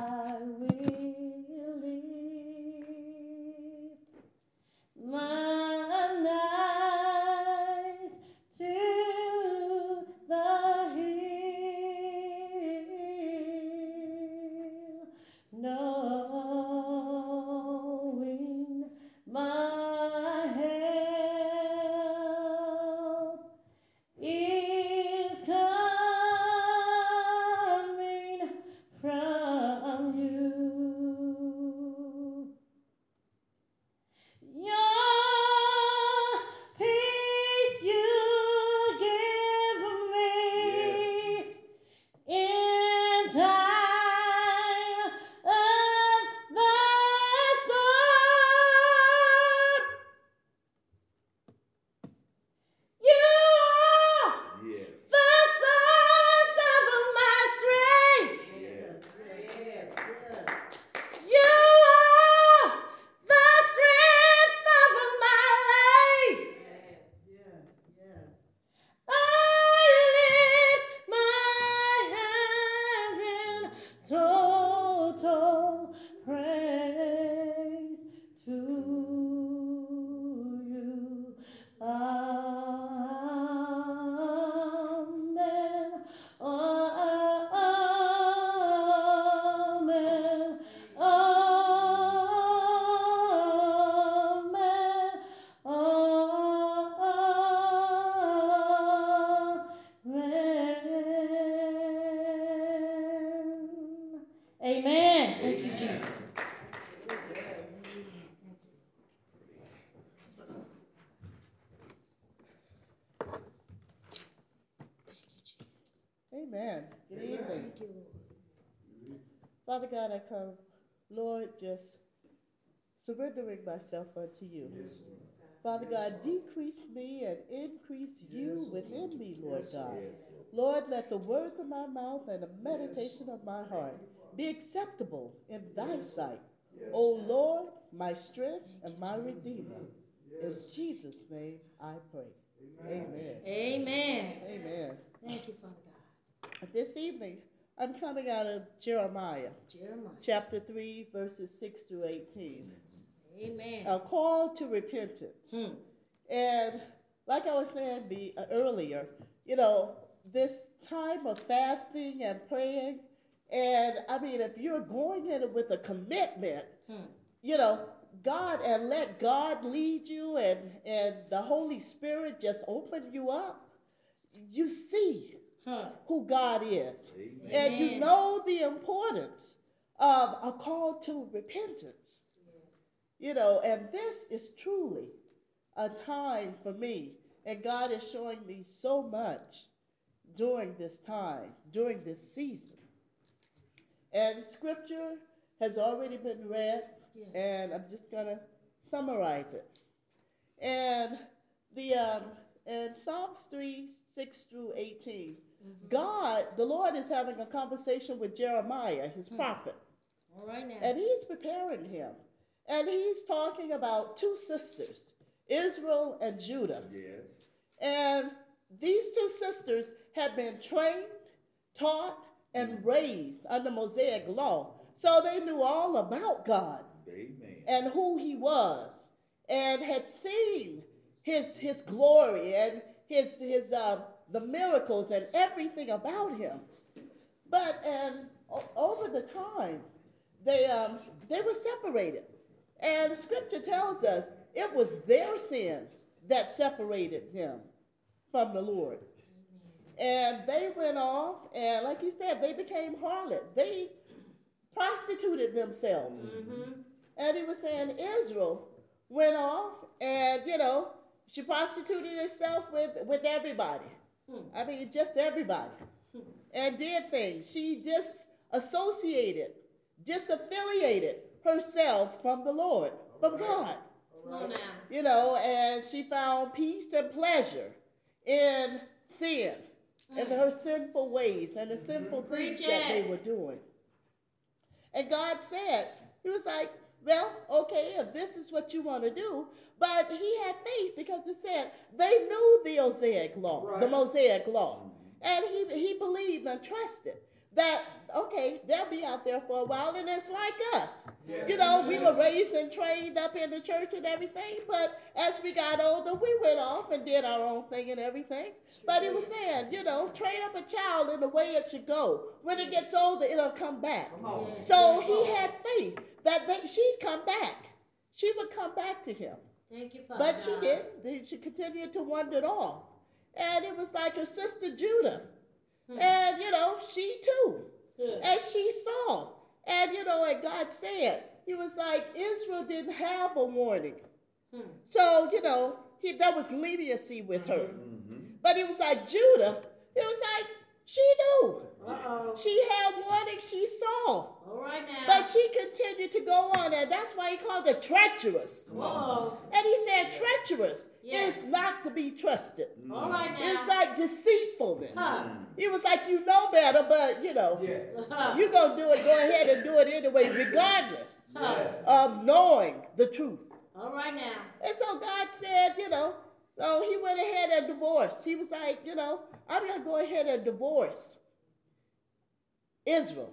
I Amen. Amen. Thank you, Jesus. Amen. Good evening. Father God, I come, Lord, just surrendering myself unto you. Father God, decrease me and increase you within me, Lord God. Lord, let the words of my mouth and the meditation of my heart be acceptable in thy sight. O Lord, my strength and my redeemer. In Jesus' name I pray. Amen. Amen. Amen. Thank you, Father God. This evening, I'm coming out of Jeremiah, Jeremiah. chapter 3, verses 6 through 18. Amen. A call to repentance. Hmm. And like I was saying be, uh, earlier, you know, this time of fasting and praying, and I mean, if you're going in it with a commitment, Hmm. you know, God and let God lead you and, and the Holy Spirit just open you up, you see Huh. who God is. Amen. And you know the importance of a call to repentance. You know, and this is truly a time for me. And God is showing me so much during this time, during this season. And scripture has already been read, Yes. and I'm just going to summarize it. And the um, in Psalms 3 6 through 18, God, the Lord is having a conversation with Jeremiah, his prophet, All right now. and he's preparing him. And he's talking about two sisters, Israel and Judah. Yes. And these two sisters had been trained, taught, and raised under Mosaic law. So they knew all about God Amen. and who he was and had seen his his glory and his his um the miracles and everything about him but and over the time they um they were separated and scripture tells us it was their sins that separated him from the lord and they went off and like you said they became harlots they prostituted themselves mm-hmm. and he was saying Israel went off and, you know, she prostituted herself with, with everybody. Hmm. I mean, just everybody. Hmm. And did things. She disassociated, disaffiliated herself from the Lord, from God. Now. You know, and she found peace and pleasure in sin and her mm. sinful ways and the mm-hmm. sinful things that they were doing. And God said, He was like, well, okay, if this is what you want to do. But he had faith because it said they knew the Mosaic law, the Mosaic law. Mm-hmm. And he, he believed and trusted. That okay, they'll be out there for a while, and it's like us. You know, we were raised and trained up in the church and everything, but as we got older, we went off and did our own thing and everything. But he was saying, you know, train up a child in the way it should go. When it gets older, it'll come back. So he had faith that they, she'd come back. She would come back to him. Thank you, Father But she didn't. She continued to wander off. And it was like her sister Judah. Hmm. And, you know, she too. Yeah. And she saw. And, you know, and God said, He was like, Israel didn't have a warning. Hmm. So, you know, he, there was leniency with her. Mm-hmm. But he was like Judah, he was like, she knew. Uh-oh. She had warning, she saw. All right now. But she continued to go on, and that's why he called her treacherous. Uh-oh. And he said, treacherous Yeah. is not to be trusted. Mm. All right now. It's like deceitfulness. Huh. It was like you know better, but you know, Huh. you're going to do it, go ahead and do it anyway, regardless Huh. of knowing the truth. All right now. And so God said, you know, so he went ahead and divorced. He was like, you know, I'm going to go ahead and divorce Israel.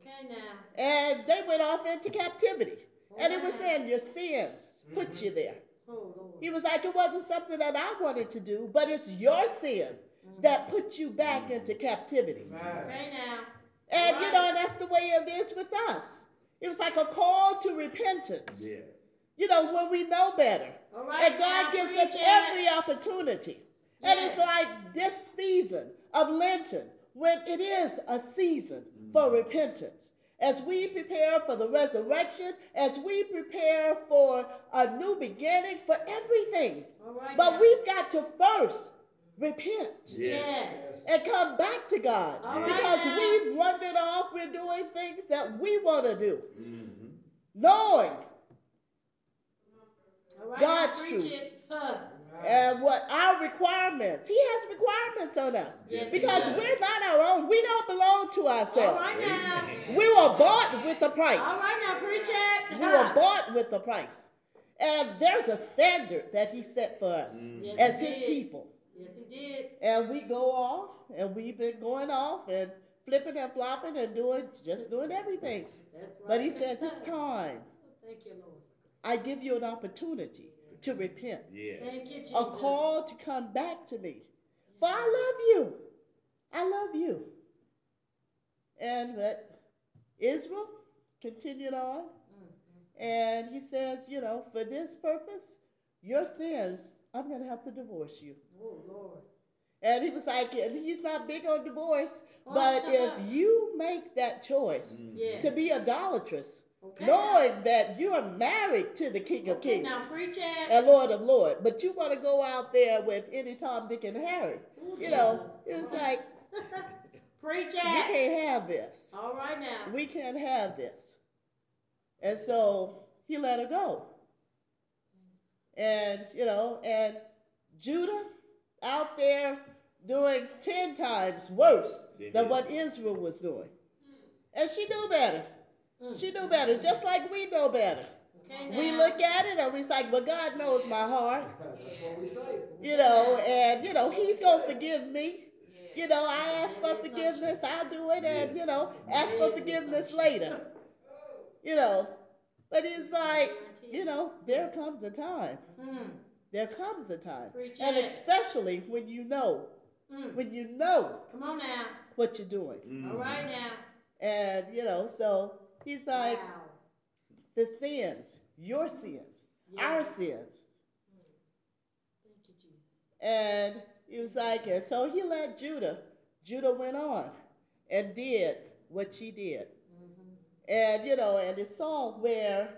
Okay now. And they went off into captivity. And it was Wow. saying, your sins put mm-hmm. you there. Oh, Lord. He was like, it wasn't something that I wanted to do, but it's your sin mm-hmm. that put you back mm-hmm. into captivity. Okay now. And you know, and that's the way it is with us. It was like a call to repentance. Yes. You know, when we know better. All right and God now, gives us preach it. every opportunity. And it's like this season of Lenten, when it is a season for repentance. As we prepare for the resurrection, as we prepare for a new beginning, for everything. All right But now. we've got to first repent Yes. and come back to God All right because now. we've wandered off. We're doing things that we want to do, Mm-hmm. knowing All right God's. Truth. Huh. and what our requirements. He has requirements on us Yes, because we're not our own. We don't belong to ourselves. right now. We were bought with a price. All right now. Preach it. We were bought with a price. And there's a standard that he set for us mm. Yes, as his did. people. Yes, he did. And we go off and we've been going off and flipping and flopping and doing just doing everything. That's right. But he said, This time Thank you, Lord. I give you an opportunity to repent. Yes. Thank you, Jesus. a call to come back to me. For I love you. I love you. And but Israel continued on. Mm-hmm. And he says, you know, for this purpose, your sins, I'm going to have to divorce you. Oh, Lord. And he was like, and he's not big on divorce, but if you make that choice Yes. to be idolatrous, Okay. knowing that you are married to the King of Kings now preach it. and Lord of Lord, but you want to go out there with any Tom, Dick, and Harry. Ooh, You know, Jesus. it was like, preach we it. can't have this. All right now. We can't have this. And so he let her go. And, you know, and Judah out there doing 10 times worse than what Israel was doing. And she knew better. She knew better, just like we know better. Okay. We look at it and we're like, well, God knows my heart. That's what we say. you know, and you know, he's gonna forgive me. You know, I ask for forgiveness, I'll do it, and you know, ask for forgiveness later. You know, but it's like, you know, there comes a time. Mm. There comes a time, and especially when you know, Mm. when you know Come on now. what you're doing, Mm. All right now. and you know, so he's like wow. the sins, your sins, our sins. Thank you, Jesus. And he was like, and so he let Judah. Judah went on and did what she did. Mm-hmm. And, you know, and it's all where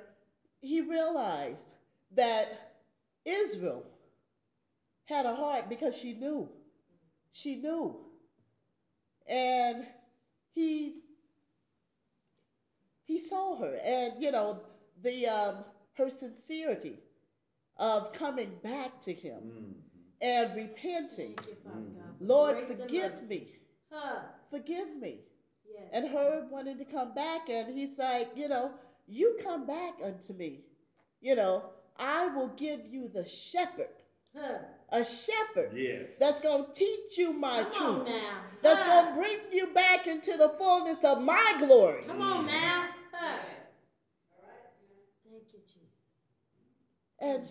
he realized that Israel had a heart because she knew. She knew. And he he saw her and you know the um, her sincerity of coming back to him and repenting. Thank you, Father God. Lord, grace forgive me. Huh. Forgive me. Yes. And her wanted to come back, and he's like, you know, you come back unto me. You know, I will give you the shepherd Huh. a shepherd Yes. that's going to teach you my Come on truth, now. that's Huh. going to bring you back into the fullness of my glory. Come on now. Huh. Thank you, Jesus. And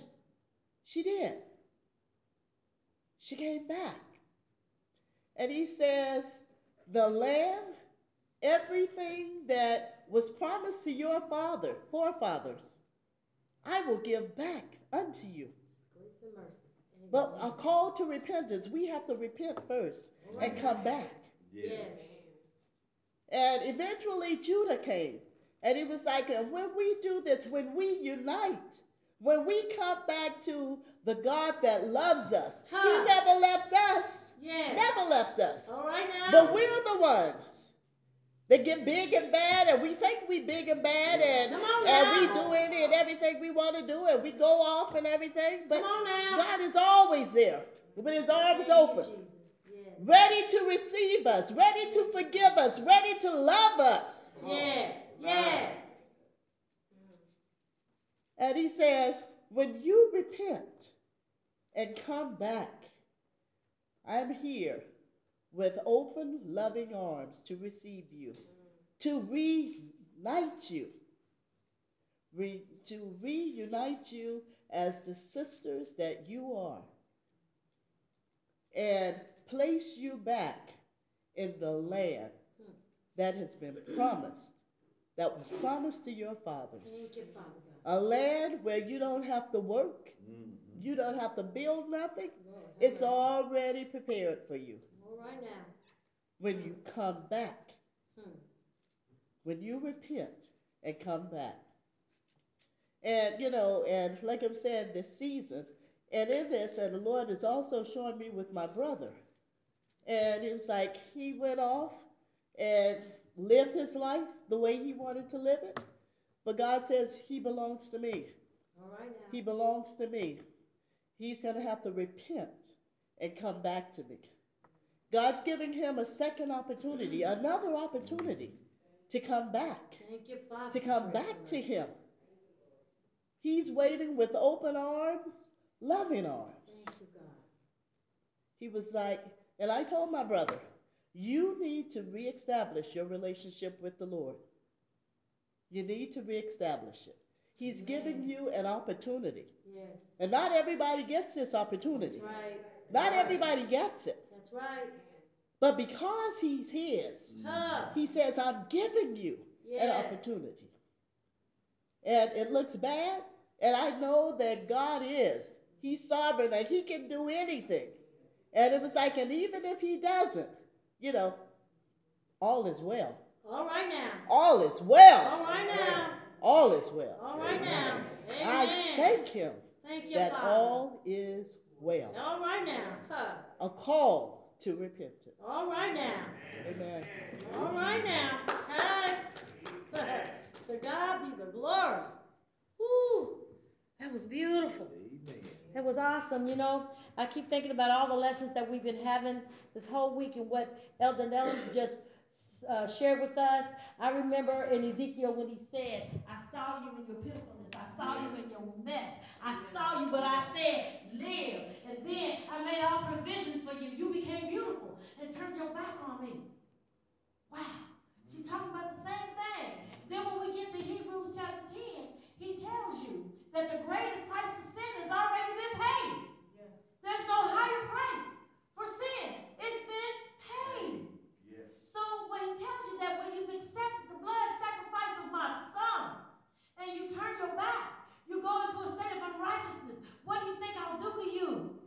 she did. She came back. And he says, The land, everything that was promised to your father, forefathers, I will give back unto you. Grace and mercy. Amen. But a call to repentance, we have to repent first and come back. yes. And eventually Judah came. And he was like, uh, when we do this, when we unite, when we come back to the God that loves us, Huh. he never left us. Yes. Never left us. All right now. But we're the ones that get big and bad, and we think we big and bad, and, and we do any and everything we want to do, and we go off and everything. But Come on now. God is always there with his arms open. Yes. ready to receive us, ready to forgive us, ready to love us. Yes. Yes. And he says, when you repent and come back, I'm here with open, loving arms to receive you, to reunite you, re- to reunite you as the sisters that you are, and place you back in the land that has been promised, that was promised to your fathers. Thank you, Father. A land where you don't have to work, you don't have to build nothing. Lord, It's mercy. already prepared for you All right now. when you come back, Hmm. when you repent and come back. And, you know, and like I'm saying, this season, and in this, and the Lord is also showing me with my brother. And it's like he went off and lived his life the way he wanted to live it. But God says he belongs to me. All right now. He belongs to me. He's going to have to repent and come back to me. God's giving him a second opportunity, another opportunity to come back, Thank you, Father. to come back to him. He's waiting with open arms, loving arms. Thank you, God. He was like, and I told my brother, you need to reestablish your relationship with the Lord. You need to reestablish it. He's giving you an opportunity. Yes. And not everybody gets this opportunity. That's right. Not everybody gets it. That's right. But because he's his, Huh. he says, I'm giving you an Yes. opportunity. And it looks bad, and I know that God is. He's sovereign and he can do anything. And it was like, and even if he doesn't, you know, all is well. All right now. All is well. All right now. All is well. All right now. Amen. I thank him Thank you, that Father. all is well. All right now. Huh. A call to repentance. All right now. Amen. All right now. Hi. to God be the glory. Woo. That was beautiful. It was awesome, you know. I keep thinking about all the lessons that we've been having this whole week and what Elder Nellis just uh, shared with us. I remember in Ezekiel when he said, I saw you in your pitifulness. I saw you in your mess. I saw you, but I said, live. And then I made all provisions for you. You became beautiful and turned your back on me. Wow. She's talking about the same thing. Then when we get to Hebrews chapter 10, he tells you that the greatest your back. You go into a state of unrighteousness. What do you think I'll do to you?